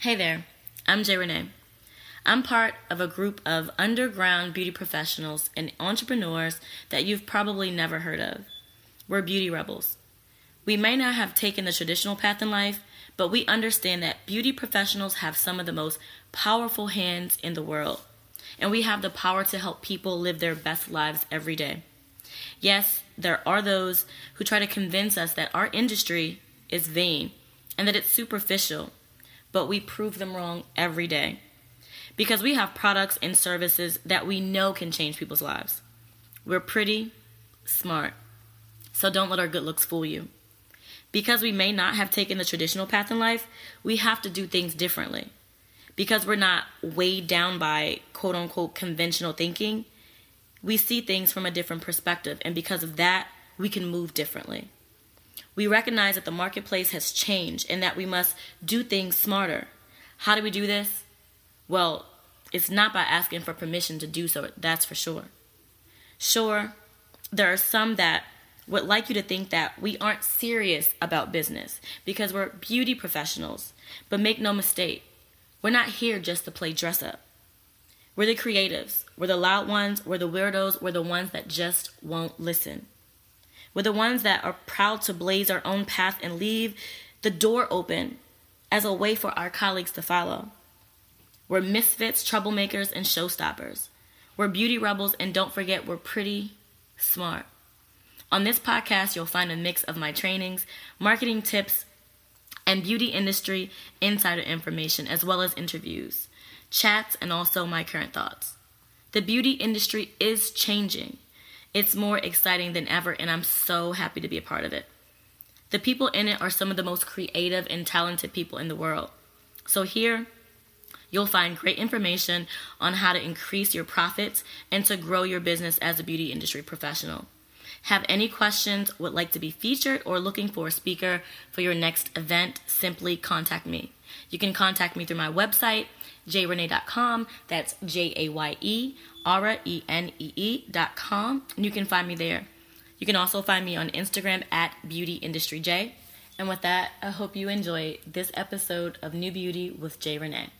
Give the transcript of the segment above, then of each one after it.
Hey there, I'm Jaye Renee. I'm part of a group of underground beauty professionals and entrepreneurs that you've probably never heard of. We're beauty rebels. We may not have taken the traditional path in life, but we understand that beauty professionals have some of the most powerful hands in the world, and we have the power to help people live their best lives every day. Yes, there are those who try to convince us that our industry is vain and that it's superficial, but we prove them wrong every day because we have products and services that we know can change people's lives. We're pretty, smart, so don't let our good looks fool you. Because we may not have taken the traditional path in life, we have to do things differently. Because we're not weighed down by quote unquote conventional thinking, we see things from a different perspective, and because of that, we can move differently. We recognize that the marketplace has changed and that we must do things smarter. How do we do this? Well, it's not by asking for permission to do so, that's for sure. Sure, there are some that would like you to think that we aren't serious about business because we're beauty professionals. But make no mistake, we're not here just to play dress up. We're the creatives, we're the loud ones, we're the weirdos, we're the ones that just won't listen. We're the ones that are proud to blaze our own path and leave the door open as a way for our colleagues to follow. We're misfits, troublemakers, and showstoppers. We're beauty rebels, and don't forget, we're pretty smart. On this podcast, you'll find a mix of my trainings, marketing tips, and beauty industry insider information, as well as interviews, chats, and also my current thoughts. The beauty industry is changing. It's more exciting than ever, and I'm so happy to be a part of it. The people in it are some of the most creative and talented people in the world. So, here, you'll find great information on how to increase your profits and to grow your business as a beauty industry professional. Have any questions, would like to be featured, or looking for a speaker for your next event, simply contact me. You can contact me through my website, jayerenee.com. That's J A Y E R E N E E.com. And you can find me there. You can also find me on Instagram at Beauty Industry J. And with that, I hope you enjoy this episode of New Beauty with Jaye Renee.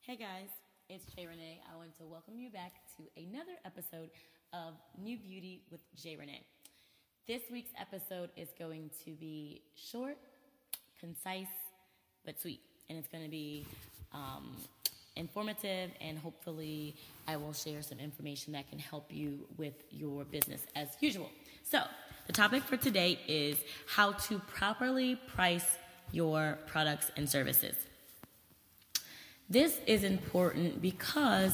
Hey guys, it's Jaye Renee. I want to welcome you back to another episode of New Beauty with Jaye Renee. This week's episode is going to be short, concise, but sweet. And it's going to be um, informative, and hopefully, I will share some information that can help you with your business as usual. So, the topic for today is how to properly price your products and services. This is important because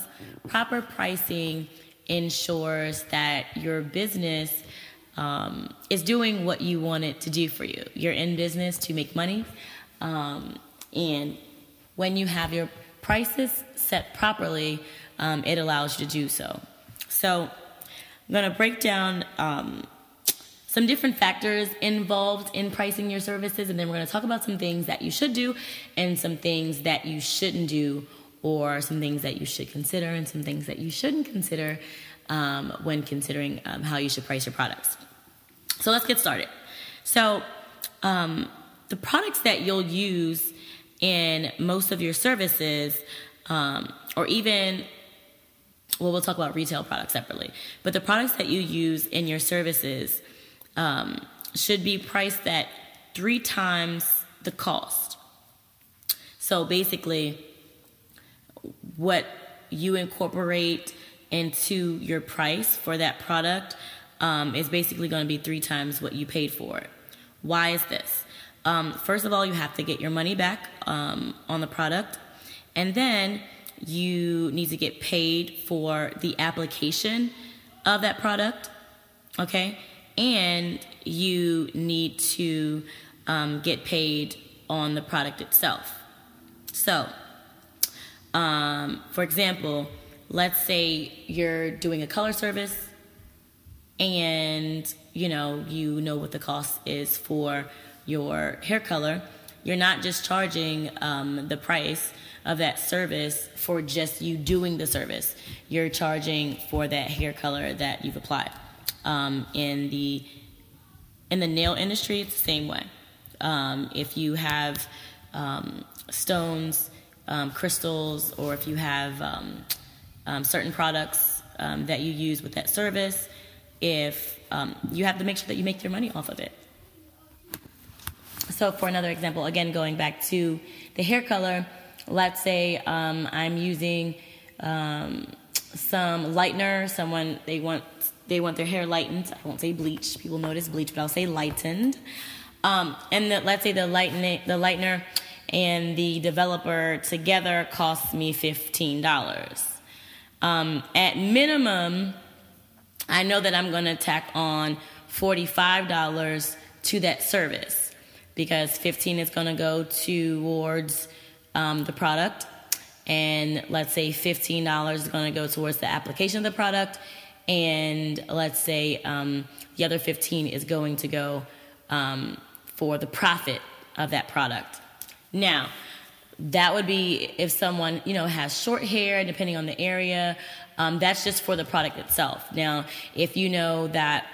proper pricing ensures that your business um, is doing what you want it to do for you. You're in business to make money, um, and when you have your prices set properly, um, it allows you to do so. So, I'm going to break down um, some different factors involved in pricing your services, and then we're going to talk about some things that you should do and some things that you shouldn't do, or some things that you should consider and some things that you shouldn't consider um, when considering um, how you should price your products. So, let's get started. So, um, the products that you'll use in most of your services, um, or even, well, we'll talk about retail products separately, but the products that you use in your services um, should be priced at three times the cost. So basically, what you incorporate into your price for that product um, is basically going to be three times what you paid for it. Why is this? Um, first of all, you have to get your money back um, on the product, and then you need to get paid for the application of that product. Okay, and you need to um, get paid on the product itself. So, um, for example, let's say you're doing a color service and you know you know what the cost is for your hair color, you're not just charging um, the price of that service for just you doing the service. You're charging for that hair color that you've applied. Um, in the in the nail industry, it's the same way. Um, if you have um, stones, um, crystals, or if you have um, um, certain products um, that you use with that service, if you have to make sure that you make your money off of it. So, for another example, again going back to the hair color, let's say I'm using some lightener. Someone they want they want their hair lightened. I won't say bleached. People notice bleach, but I'll say lightened. Um, and the, let's say the lightening the lightener and the developer together cost me fifteen dollars. Um, at minimum, I know that I'm going to tack on forty five dollars to that service because 15 is going to go towards um, the product. And let's say $15 is going to go towards the application of the product. And let's say um, the other 15 is going to go um, for the profit of that product now that would be if someone you know has short hair depending on the area um, that's just for the product itself now if you know that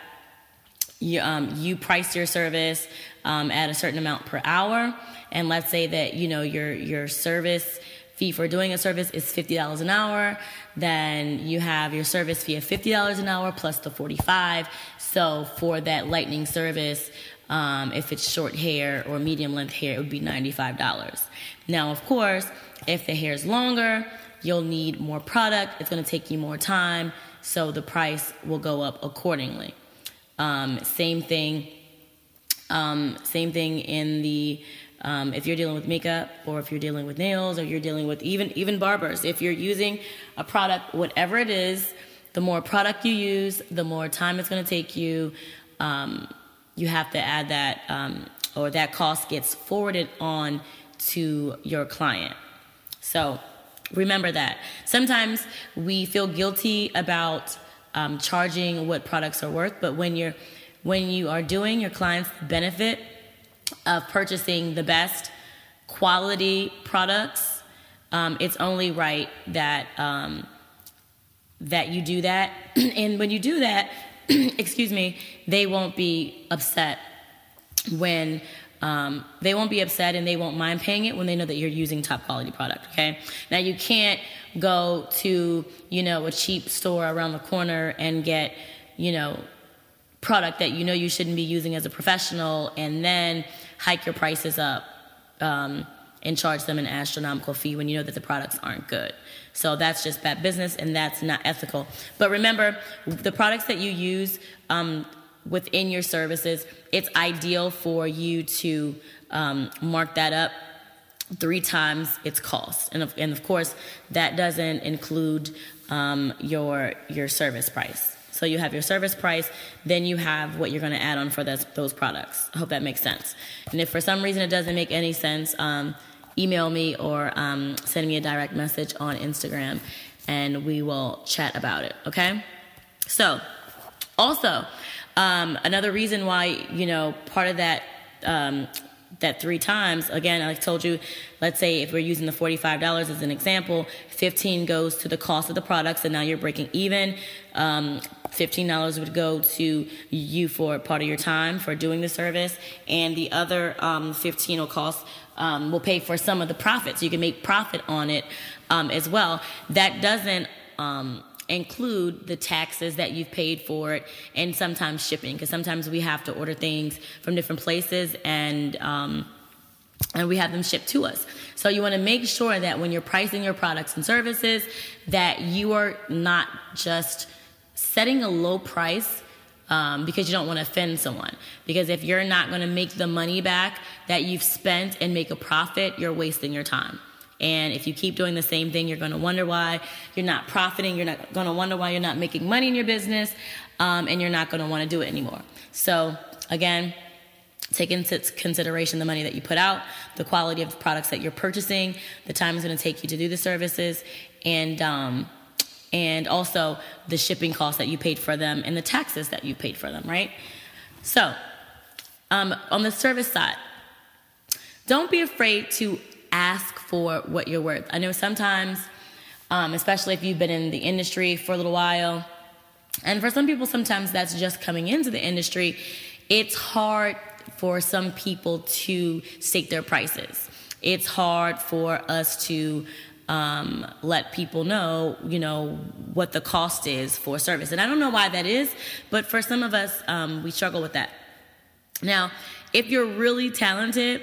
you, um, you price your service um, at a certain amount per hour, and let's say that you know your your service fee for doing a service is fifty dollars an hour, then you have your service fee of fifty dollars an hour plus the forty five. So for that lightning service, um, if it's short hair or medium length hair, it would be ninety five dollars. Now, of course, if the hair is longer, you'll need more product. It's going to take you more time, so the price will go up accordingly. Um, same thing. Um, same thing in the um, if you're dealing with makeup or if you're dealing with nails or you're dealing with even even barbers. If you're using a product, whatever it is, the more product you use, the more time it's going to take you. Um, you have to add that, um, or that cost gets forwarded on to your client. So remember that. Sometimes we feel guilty about um, charging what products are worth. But when you're when you are doing your clients benefit of purchasing the best quality products, um, it's only right that um, that you do that. and when you do that, excuse me, they won't be upset when um, they won't be upset and they won't mind paying it when they know that you're using top quality product. Okay. Now you can't go to you know a cheap store around the corner and get you know product that you know you shouldn't be using as a professional and then hike your prices up um, and charge them an astronomical fee when you know that the products aren't good. So that's just bad business and that's not ethical. But remember, the products that you use. Um, within your services, it's ideal for you to um, mark that up three times its cost, and of, and of course that doesn't include um, your your service price. So you have your service price, then you have what you're going to add on for those, those products. I hope that makes sense. And if for some reason it doesn't make any sense, um, email me or um, send me a direct message on Instagram, and we will chat about it. Okay. So also um, another reason why, you know, part of that um, that three times again i told you let's say if we're using the $45 as an example 15 goes to the cost of the products and now you're breaking even um, $15 would go to you for part of your time for doing the service and the other um, 15 will cost um, will pay for some of the profits. You can make profit on it um, as well. That doesn't um, include the taxes that you've paid for it and sometimes shipping because sometimes we have to order things from different places and um, and we have them shipped to us. So you want to make sure that when you're pricing your products and services that you are not just setting a low price um, because you don't want to offend someone. Because if you're not going to make the money back that you've spent and make a profit, you're wasting your time. And if you keep doing the same thing, you're going to wonder why you're not profiting. You're not going to wonder why you're not making money in your business, um, and you're not going to want to do it anymore. So, again, take into consideration the money that you put out, the quality of the products that you're purchasing, the time it's going to take you to do the services, and um, and also the shipping costs that you paid for them and the taxes that you paid for them. Right. So, um, on the service side, don't be afraid to ask for what you're worth. I know sometimes, um, especially if you've been in the industry for a little while, and for some people, sometimes that's just coming into the industry, it's hard for some people to state their prices. it's hard for us to um, let people know, you know, what the cost is for service. And I don't know why that is, but for some of us, um, we struggle with that. Now, if you're really talented,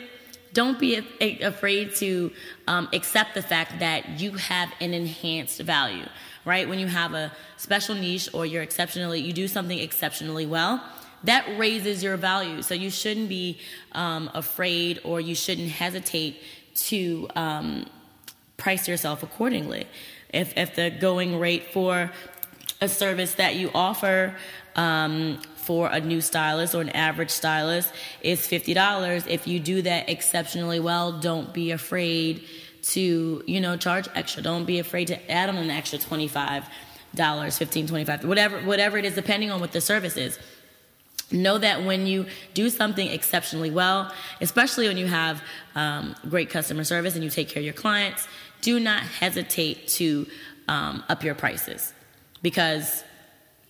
don't be afraid to um, accept the fact that you have an enhanced value, right? When you have a special niche or you're exceptionally, you do something exceptionally well, that raises your value. So you shouldn't be um, afraid or you shouldn't hesitate to um, price yourself accordingly. If, if the going rate for a service that you offer um, for a new stylist or an average stylist is $50. If you do that exceptionally well, don't be afraid to, you know, charge extra. Don't be afraid to add on an extra $25, 15, 25, whatever, whatever it is, depending on what the service is. Know that when you do something exceptionally well, especially when you have um, great customer service and you take care of your clients, do not hesitate to um, up your prices because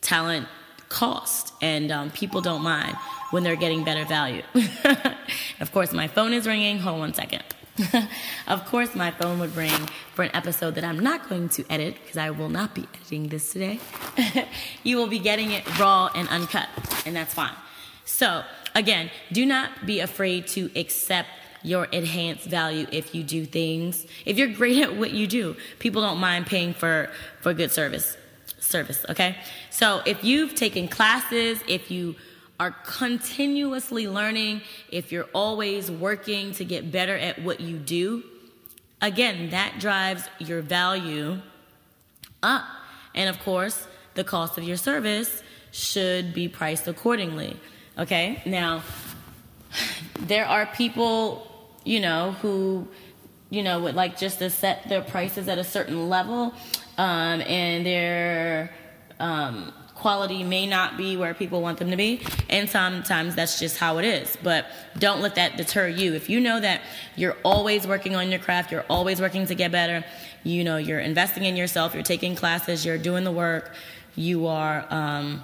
talent costs and um, people don't mind when they're getting better value. of course, my phone is ringing. Hold on one second. of course, my phone would ring for an episode that I'm not going to edit because I will not be editing this today. you will be getting it raw and uncut, and that's fine. So, again, do not be afraid to accept your enhanced value if you do things. If you're great at what you do, people don't mind paying for for good service. Service, okay? So, if you've taken classes, if you are continuously learning, if you're always working to get better at what you do, again, that drives your value up. And of course, the cost of your service should be priced accordingly. Okay? Now, there are people, you know, who, you know, would like just to set their prices at a certain level, um, and they're, um, quality may not be where people want them to be and sometimes that's just how it is. But don't let that deter you. If you know that you're always working on your craft you're always working to get better you know you're investing in yourself you're taking classes you're doing the work you are um,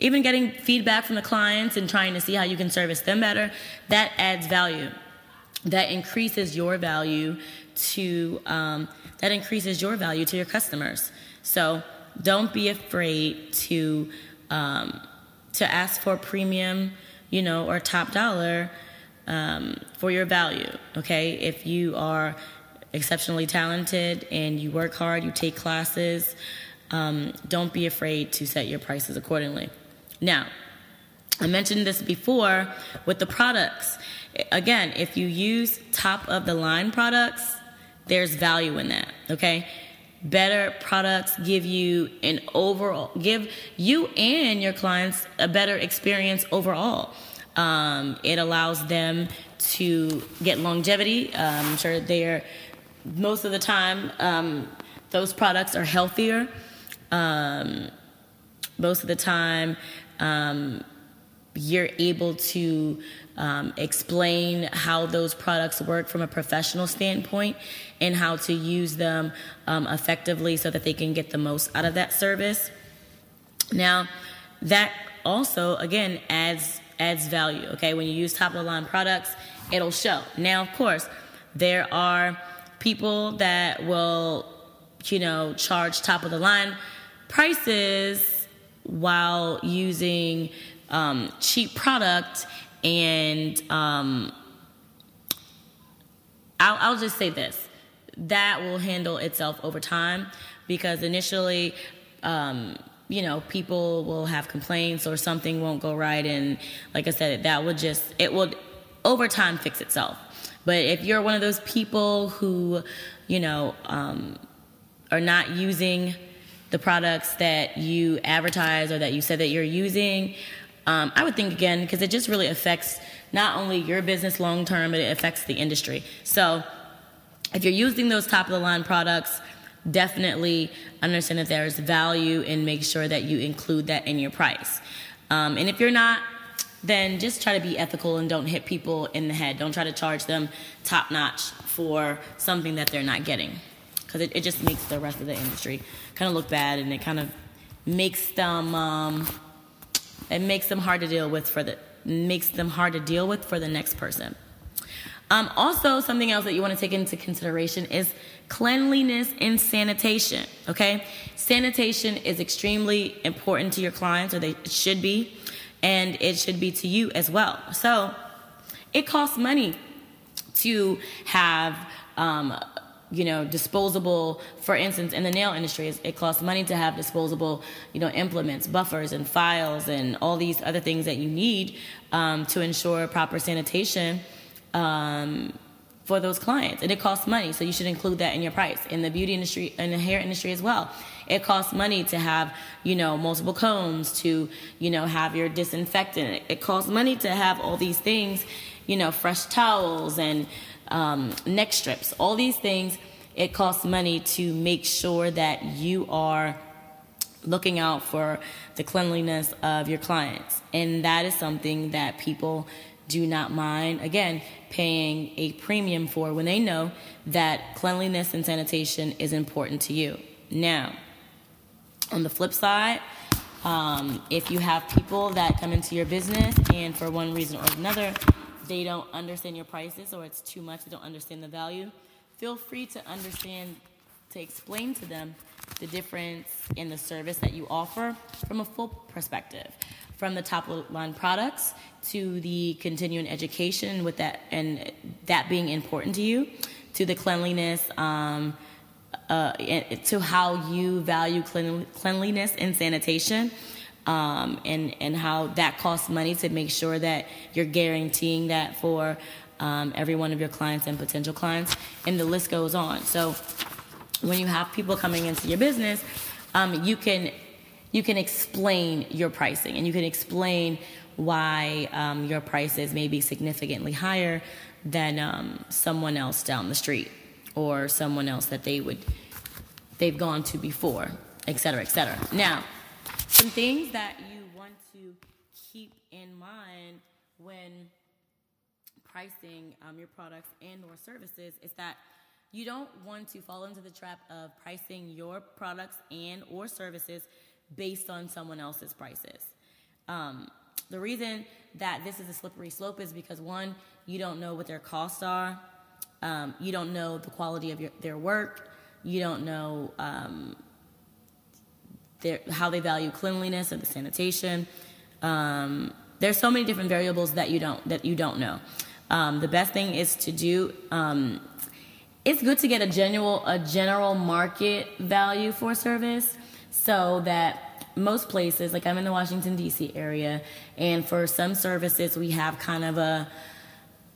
even getting feedback from the clients and trying to see how you can service them better that adds value. That increases your value to um, that increases your value to your customers. So don't be afraid to um, to ask for premium, you know, or top dollar um, for your value. Okay, if you are exceptionally talented and you work hard, you take classes. Um, don't be afraid to set your prices accordingly. Now, I mentioned this before with the products. Again, if you use top of the line products, there's value in that. Okay better products give you an overall give you and your clients a better experience overall. Um, it allows them to get longevity. Um, i'm sure they're most of the time um, those products are healthier. Um, most of the time um, you're able to um, explain how those products work from a professional standpoint and how to use them um, effectively so that they can get the most out of that service. Now, that also again adds adds value. Okay, when you use top of the line products, it'll show. Now, of course, there are people that will, you know, charge top of the line prices while using um, cheap product and um, I'll, I'll just say this that will handle itself over time because initially um, you know people will have complaints or something won't go right and like i said that would just it will over time fix itself. But if you're one of those people who you know um, are not using the products that you advertise or that you said that you're using um, I would think again because it just really affects not only your business long term, but it affects the industry. So if you're using those top of the line products, definitely understand that there's value and make sure that you include that in your price. Um, and if you're not, then just try to be ethical and don't hit people in the head. Don't try to charge them top notch for something that they're not getting because it, it, just makes the rest of the industry kind of look bad and it kind of makes them. Um, it makes them hard to deal with for the makes them hard to deal with for the next person. Um, also, something else that you want to take into consideration is cleanliness and sanitation. Okay, sanitation is extremely important to your clients, or they should be, and it should be to you as well. So, it costs money to have um, you know, disposable, for instance, in the nail industry, it costs money to have disposable, you know, implements, buffers, and files, and all these other things that you need um, to ensure proper sanitation um, for those clients. And it costs money, so you should include that in your price. In the beauty industry, in the hair industry as well, it costs money to have, you know, multiple combs, to, you know, have your disinfectant. It costs money to have all these things, you know, fresh towels and um, neck strips, all these things. It costs money to make sure that you are looking out for the cleanliness of your clients. And that is something that people do not mind, again, paying a premium for when they know that cleanliness and sanitation is important to you. Now, on the flip side, um, if you have people that come into your business and for one reason or another they don't understand your prices or it's too much, they don't understand the value, feel free to understand, to explain to them the difference in the service that you offer from a full perspective. From the top line products to the continuing education with that and that being important to you, to the cleanliness, um, uh, to how you value clean, cleanliness and sanitation um, and and how that costs money to make sure that you're guaranteeing that for um, every one of your clients and potential clients, and the list goes on. So when you have people coming into your business, um, you can you can explain your pricing and you can explain why um, your prices may be significantly higher than um, someone else down the street or someone else that they would they've gone to before, et cetera, et cetera. Now some things that you want to keep in mind when pricing um, your products and or services is that you don't want to fall into the trap of pricing your products and or services based on someone else's prices. Um, the reason that this is a slippery slope is because one, you don't know what their costs are. Um, you don't know the quality of your, their work. You don't know um, their, how they value cleanliness and the sanitation. Um, there's so many different variables that you don't that you don't know. Um, the best thing is to do. Um, it's good to get a general a general market value for service, so that most places, like I'm in the Washington D.C. area, and for some services we have kind of a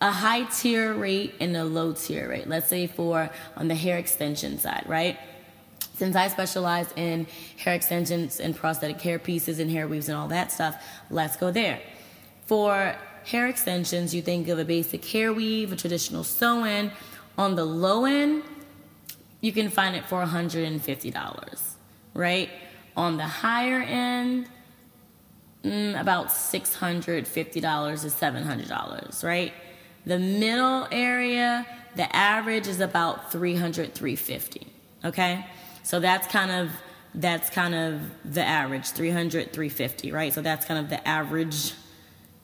a high tier rate and a low tier rate. Let's say for on the hair extension side, right? Since I specialize in hair extensions and prosthetic hair pieces and hair weaves and all that stuff, let's go there. For hair extensions, you think of a basic hair weave, a traditional sew in. On the low end, you can find it for $150, right? On the higher end, mm, about $650 to $700, right? The middle area, the average is about 300 350 okay? So that's kind of that's kind of the average 300 350 right? So that's kind of the average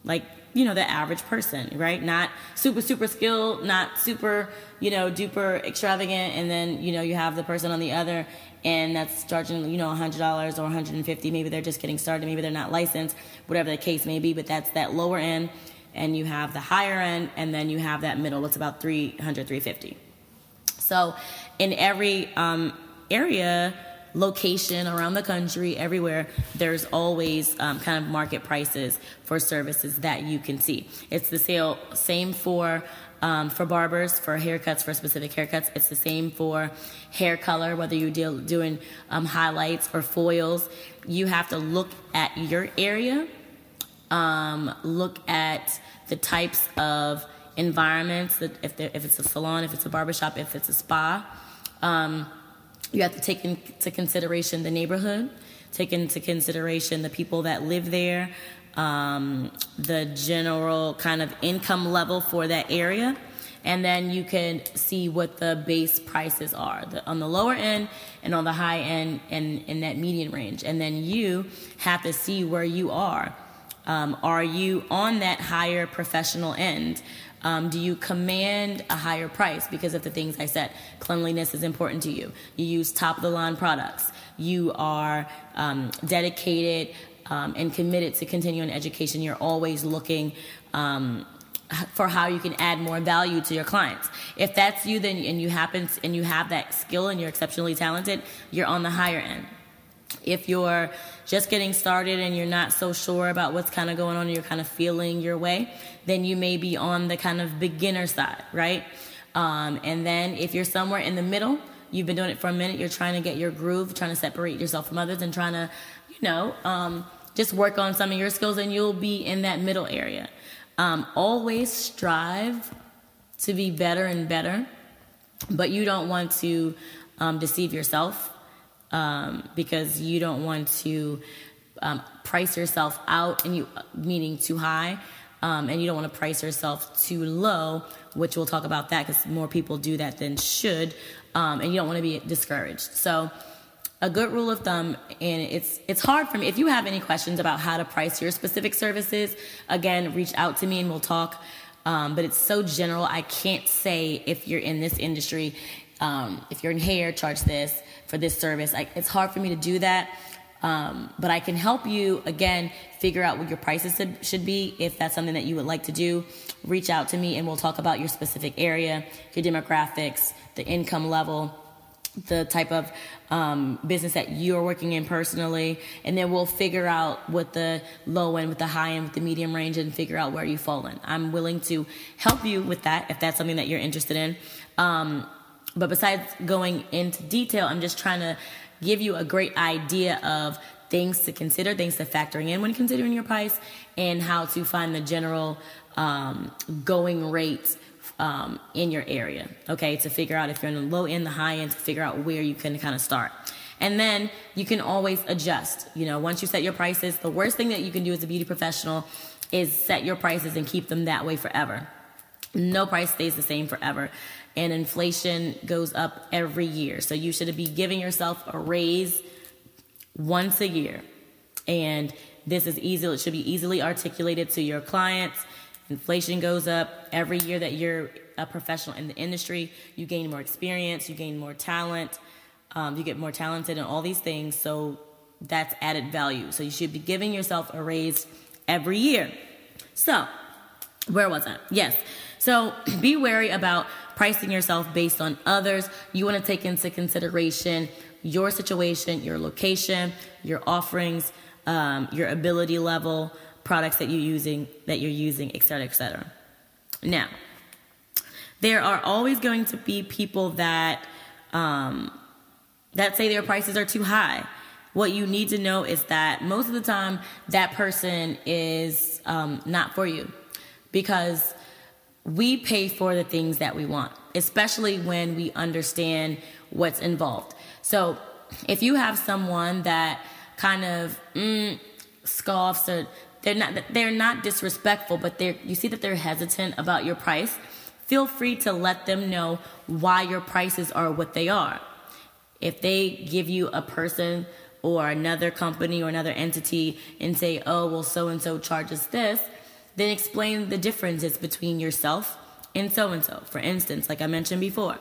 like you know the average person right? Not super super skilled not super you know duper extravagant and then you know you have the person on the other and that's charging you know $100 or 150 maybe they're just getting started. Maybe they're not licensed whatever the case may be but that's that lower end and you have the higher end and then you have that middle. It's about 300 350 so in every um, area location around the country, everywhere, there's always um, kind of market prices for services that you can see. It's the sale, same for um, for barbers, for haircuts, for specific haircuts. It's the same for hair color, whether you're deal, doing um, highlights or foils. You have to look at your area, um, look at the types of environments, if, if it's a salon, if it's a barbershop, if it's a spa. You have to take into consideration the neighborhood, take into consideration the people that live there, um, the general kind of income level for that area, and then you can see what the base prices are the, on the lower end and on the high end and in that median range. And then you have to see where you are. Um, are you on that higher professional end? Um, do you command a higher price because of the things I said? Cleanliness is important to you. You use top of the line products. You are um, dedicated um, and committed to continuing education. You're always looking um, for how you can add more value to your clients. If that's you, then and you happen and you have that skill and you're exceptionally talented, you're on the higher end. If you're just getting started and you're not so sure about what's kind of going on, you're kind of feeling your way, then you may be on the kind of beginner side, right? Um, and then if you're somewhere in the middle, you've been doing it for a minute, you're trying to get your groove, trying to separate yourself from others, and trying to, you know, um, just work on some of your skills, and you'll be in that middle area. Um, always strive to be better and better, but you don't want to um, deceive yourself um, because you don't want to um, price yourself out, and you meaning too high, um, and you don't want to price yourself too low, which we'll talk about that because more people do that than should, um, and you don't want to be discouraged. So a good rule of thumb and it's it's hard for me if you have any questions about how to price your specific services again reach out to me and we'll talk um, but it's so general i can't say if you're in this industry um, if you're in hair charge this for this service I, it's hard for me to do that um, but i can help you again figure out what your prices should be if that's something that you would like to do reach out to me and we'll talk about your specific area your demographics the income level the type of um, business that you're working in personally, and then we'll figure out what the low end, with the high end, with the medium range, and figure out where you fall in. I'm willing to help you with that if that's something that you're interested in. Um, but besides going into detail, I'm just trying to give you a great idea of things to consider, things to factoring in when considering your price, and how to find the general um, going rates um, in your area, okay, to figure out if you're in the low end, the high end, to figure out where you can kind of start. And then you can always adjust. You know, once you set your prices, the worst thing that you can do as a beauty professional is set your prices and keep them that way forever. No price stays the same forever. And inflation goes up every year. So you should be giving yourself a raise once a year. And this is easy, it should be easily articulated to your clients Inflation goes up every year that you're a professional in the industry. You gain more experience, you gain more talent, um, you get more talented in all these things. So that's added value. So you should be giving yourself a raise every year. So, where was I? Yes. So be wary about pricing yourself based on others. You want to take into consideration your situation, your location, your offerings, um, your ability level products that you're using, that you're using, et cetera, et cetera. Now, there are always going to be people that um, that say their prices are too high. What you need to know is that most of the time that person is um, not for you because we pay for the things that we want, especially when we understand what's involved. So if you have someone that kind of mm, scoffs or they're not they're not disrespectful, but they're you see that they're hesitant about your price. Feel free to let them know why your prices are what they are. If they give you a person or another company or another entity and say, "Oh, well, so and so charges this," then explain the differences between yourself and so and so. For instance, like I mentioned before,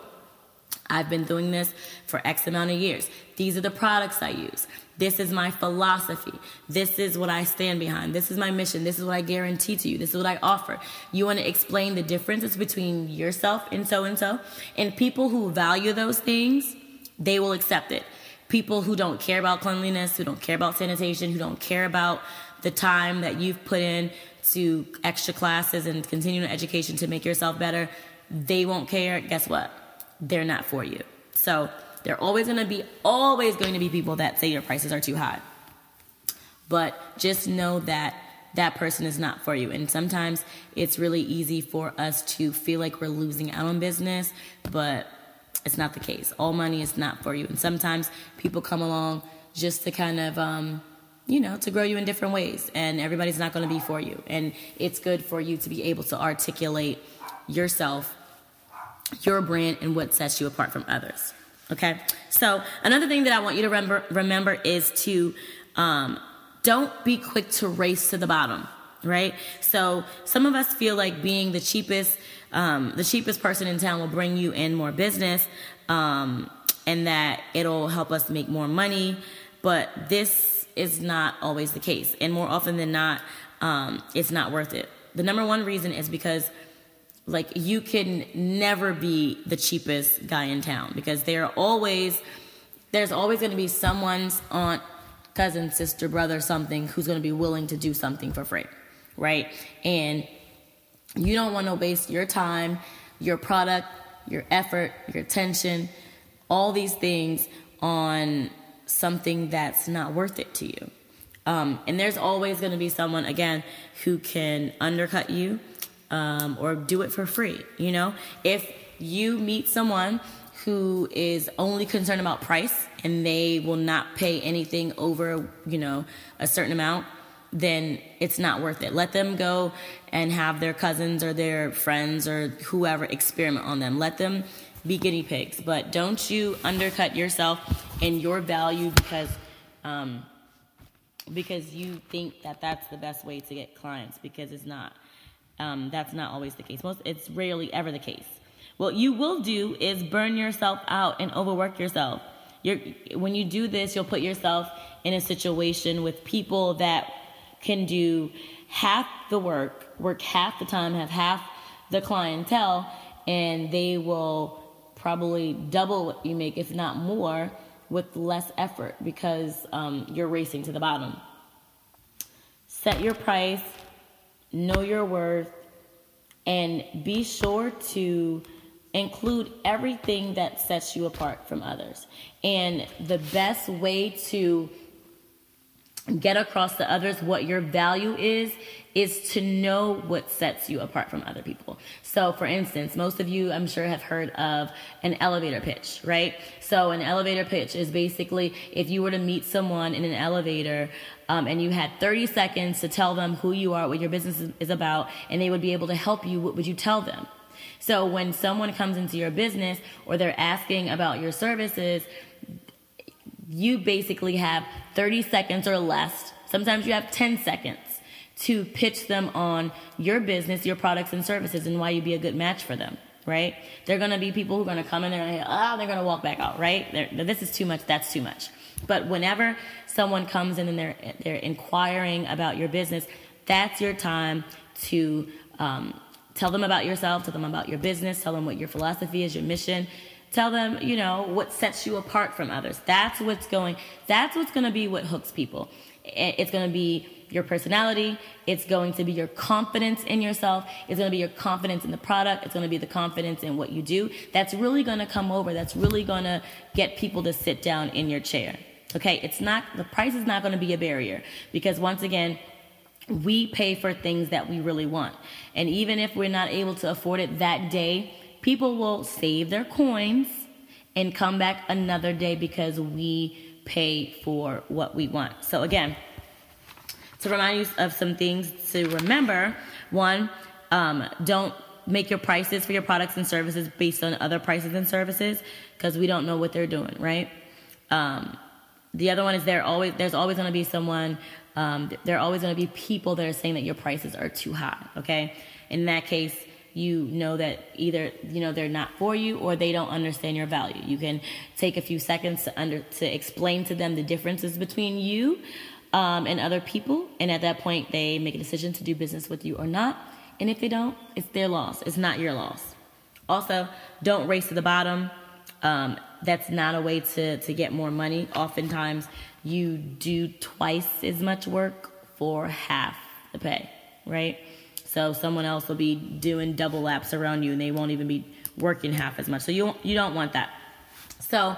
I've been doing this for X amount of years. These are the products I use. This is my philosophy. This is what I stand behind. This is my mission. This is what I guarantee to you. This is what I offer. You want to explain the differences between yourself and so and so. And people who value those things, they will accept it. People who don't care about cleanliness, who don't care about sanitation, who don't care about the time that you've put in to extra classes and continuing education to make yourself better, they won't care. Guess what? They're not for you. So, there are always going to be, always going to be people that say your prices are too high. But just know that that person is not for you. And sometimes it's really easy for us to feel like we're losing out on business, but it's not the case. All money is not for you. And sometimes people come along just to kind of, um, you know, to grow you in different ways. And everybody's not going to be for you. And it's good for you to be able to articulate yourself, your brand, and what sets you apart from others. Okay. So another thing that I want you to remember remember is to um, don't be quick to race to the bottom. right? So some of us feel like being the cheapest, um, the cheapest person in town will bring you in more business, um, and that it'll help us make more money. But this is not always the case, and more often than not, um, it's not worth it. The number one reason is because like you can never be the cheapest guy in town because there are always there's always going to be someone's aunt cousin sister brother something who's going to be willing to do something for free right? And you don't want to waste your time, your product, your effort, your attention, all these things on something that's not worth it to you. Um, and there's always going to be someone, again, who can undercut you um, or do it for free. You know, if you meet someone who is only concerned about price and they will not pay anything over, you know, a certain amount, then it's not worth it. Let them go and have their cousins or their friends or whoever experiment on them. Let them be guinea pigs, but don't you undercut yourself and your value because um, because you think that that's the best way to get clients because it's not. Um, that's not always the case. Most it's rarely ever the case. What you will do is burn yourself out and overwork yourself. You're, when you do this, you'll put yourself in a situation with people that can do half the work, work half the time, have half the clientele, and they will probably double what you make, if not more, with less effort because um, you're racing to the bottom. Set your price, know your worth, and be sure to include everything that sets you apart from others. And the best way to get across to others what your value is is to know what sets you apart from other people. So, for instance, most of you, I'm sure, have heard of an elevator pitch, right? So, an elevator pitch is basically if you were to meet someone in an elevator um, and you had 30 seconds to tell them who you are, what your business is about, and they would be able to help you, what would you tell them? So, when someone comes into your business or they're asking about your services, you basically have 30 seconds or less. Sometimes you have 10 seconds to pitch them on your business, your products and services, and why you'd be a good match for them, right? They're gonna be people who are gonna come in there and ah, oh, they're gonna walk back out, right? They're, this is too much, that's too much. But whenever someone comes in and they're they're inquiring about your business, that's your time to um, tell them about yourself, tell them about your business, tell them what your philosophy is, your mission, Tell them, you know, what sets you apart from others. That's what's going, that's what's going to be what hooks people. It's going to be your personality. It's going to be your confidence in yourself. It's going to be your confidence in the product. It's going to be the confidence in what you do. That's really going to come over. That's really going to get people to sit down in your chair. Okay. It's not, the price is not going to be a barrier because once again, we pay for things that we really want. And even if we're not able to afford it that day, people will save their coins and come back another day because we pay for what we want. So, again, to remind you of some things to remember one, um, don't make your prices for your products and services based on other prices and services because we don't know what they're doing, right? Um, the other one is there always there's always going to be someone um, there are always going to be people that are saying that your prices are too high. Okay, in that case, you know that either you know they're not for you or they don't understand your value. You can take a few seconds to under to explain to them the differences between you um, and other people, and at that point they make a decision to do business with you or not. And if they don't, it's their loss. It's not your loss. Also, don't race to the bottom. Um, that's not a way to to get more money. Oftentimes, you do twice as much work for half the pay, right? So someone else will be doing double laps around you and they won't even be working half as much. So you, you don't want that. So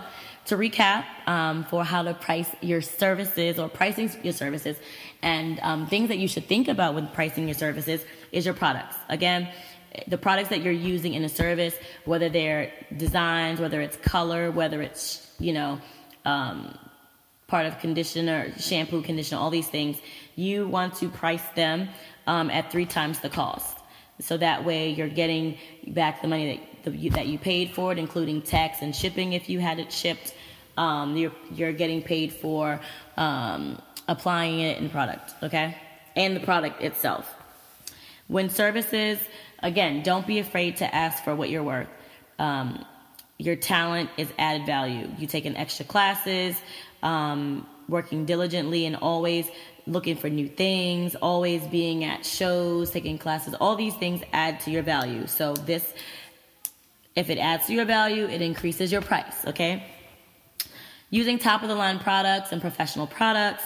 to recap um, for how to price your services or pricing your services and um, things that you should think about when pricing your services is your products. Again, the products that you're using in a service, whether they're designs, whether it's color, whether it's, you know, um, part of conditioner, shampoo, conditioner, all these things, you want to price them um, at three times the cost. So that way you're getting back the money that, the, that you paid for it, including tax and shipping if you had it shipped. Um, you're, you're getting paid for um, applying it in product, okay? And the product itself. When services, again, don't be afraid to ask for what you're worth. Um, your talent is added value. You take taking extra classes, um, working diligently, and always looking for new things, always being at shows, taking classes. All these things add to your value. So this, if it adds to your value, it increases your price. Okay. Using top of the line products and professional products.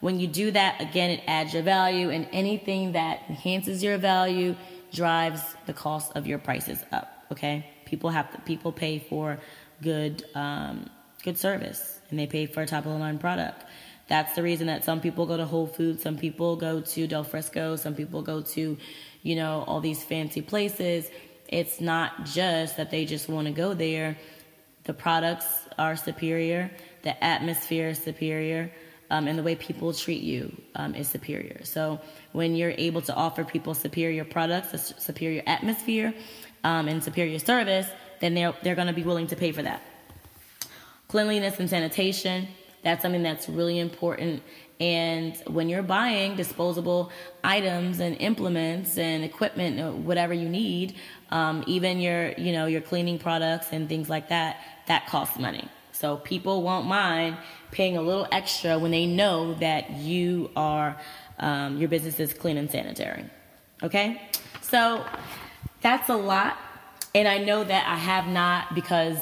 When you do that, again, it adds your value, and anything that enhances your value drives the cost of your prices up. Okay, people have to, people pay for good um, good service, and they pay for a top of the line product. That's the reason that some people go to Whole Foods, some people go to Del Frisco, some people go to, you know, all these fancy places. It's not just that they just want to go there. The products are superior, the atmosphere is superior um, and the way people treat you um, is superior. So when you're able to offer people superior products, a superior atmosphere, um, and superior service, then they're they're going to be willing to pay for that. Cleanliness and sanitation. That's something that's really important. And when you're buying disposable items and implements and equipment, whatever you need, um, even your you know your cleaning products and things like that, that costs money. So people won't mind paying a little extra when they know that you are um, your business is clean and sanitary. Okay, so that's a lot, and I know that I have not because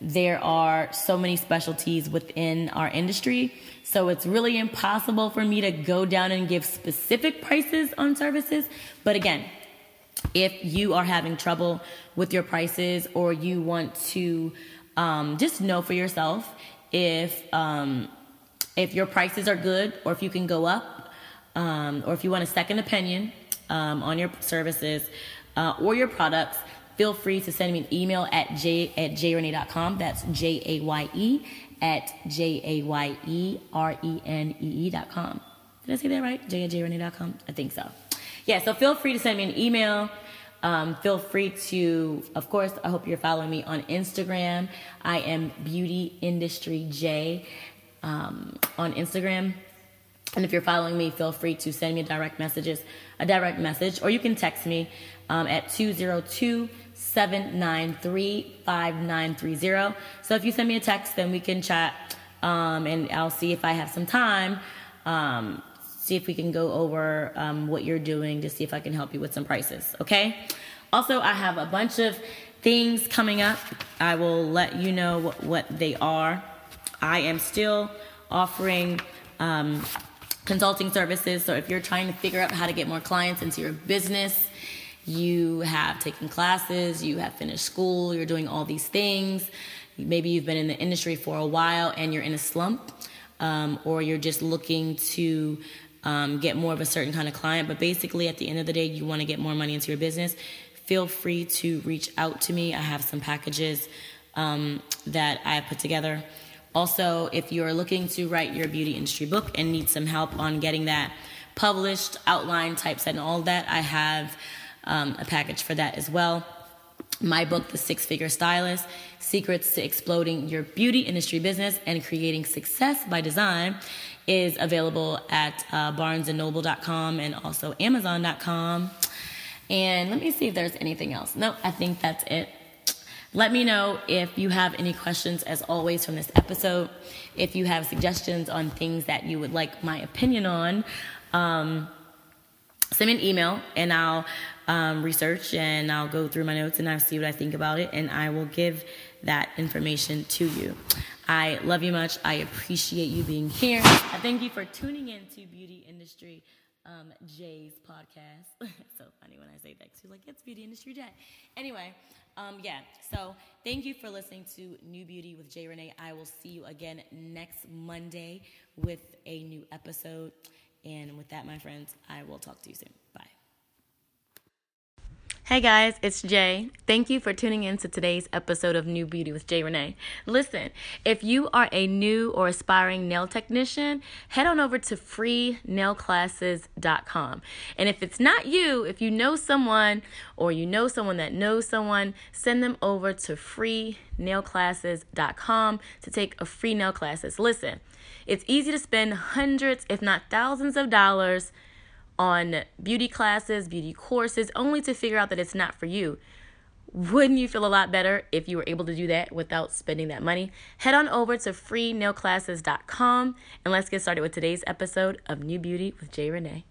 there are so many specialties within our industry. So it's really impossible for me to go down and give specific prices on services. But again, if you are having trouble with your prices or you want to um, just know for yourself if um, if your prices are good or if you can go up um, or if you want a second opinion um, on your services uh, or your products feel free to send me an email at jaye at jayerenee.com that's j-a-y-e at j-a-y-e-r-e-n-e-e.com did i say that right? Jaye at jayerenee.com i think so. Yeah so feel free to send me an email. Um, feel free to, of course, I hope you're following me on Instagram. I am Beauty Industry Jaye um, on Instagram. And if you're following me, feel free to send me direct messages, a direct message, or you can text me um, at 202 793 5930. So if you send me a text, then we can chat um, and I'll see if I have some time um, see if we can go over um, what you're doing to see if I can help you with some prices. Okay. Also, I have a bunch of things coming up. I will let you know what, what they are. I am still offering um, consulting services. So if you're trying to figure out how to get more clients into your business, you have taken classes, you have finished school, you're doing all these things. Maybe you've been in the industry for a while and you're in a slump, um, or you're just looking to um, get more of a certain kind of client. But basically, at the end of the day, you want to get more money into your business. Feel free to reach out to me. I have some packages um, that I have put together. Also, if you're looking to write your beauty industry book and need some help on getting that published, outline, typeset, and all that, I have um, a package for that as well. My book, The Six Figure Stylist Secrets to Exploding Your Beauty Industry Business and Creating Success by Design, is available at uh, barnesandnoble.com and also amazon.com. And let me see if there's anything else. No, I think that's it. Let me know if you have any questions, as always, from this episode. If you have suggestions on things that you would like my opinion on, um, send me an email and I'll um, research and I'll go through my notes and I'll see what I think about it and I will give that information to you. I love you much. I appreciate you being here. I thank you for tuning in to Beauty Industry um, Jaye's podcast. so funny when I say that because like, it's Beauty Industry Jaye. Anyway, um, yeah, so thank you for listening to New Beauty with Jaye Renee. I will see you again next Monday with a new episode. And with that, my friends, I will talk to you soon. Hey guys, it's Jaye. Thank you for tuning in to today's episode of New Beauty with Jaye Renee. Listen, if you are a new or aspiring nail technician, head on over to freenailclasses.com. And if it's not you, if you know someone or you know someone that knows someone, send them over to freenailclasses.com to take a free nail classes. Listen, it's easy to spend hundreds, if not thousands of dollars on beauty classes, beauty courses, only to figure out that it's not for you. Wouldn't you feel a lot better if you were able to do that without spending that money? Head on over to freenailclasses.com and let's get started with today's episode of New Beauty with Jaye Renee.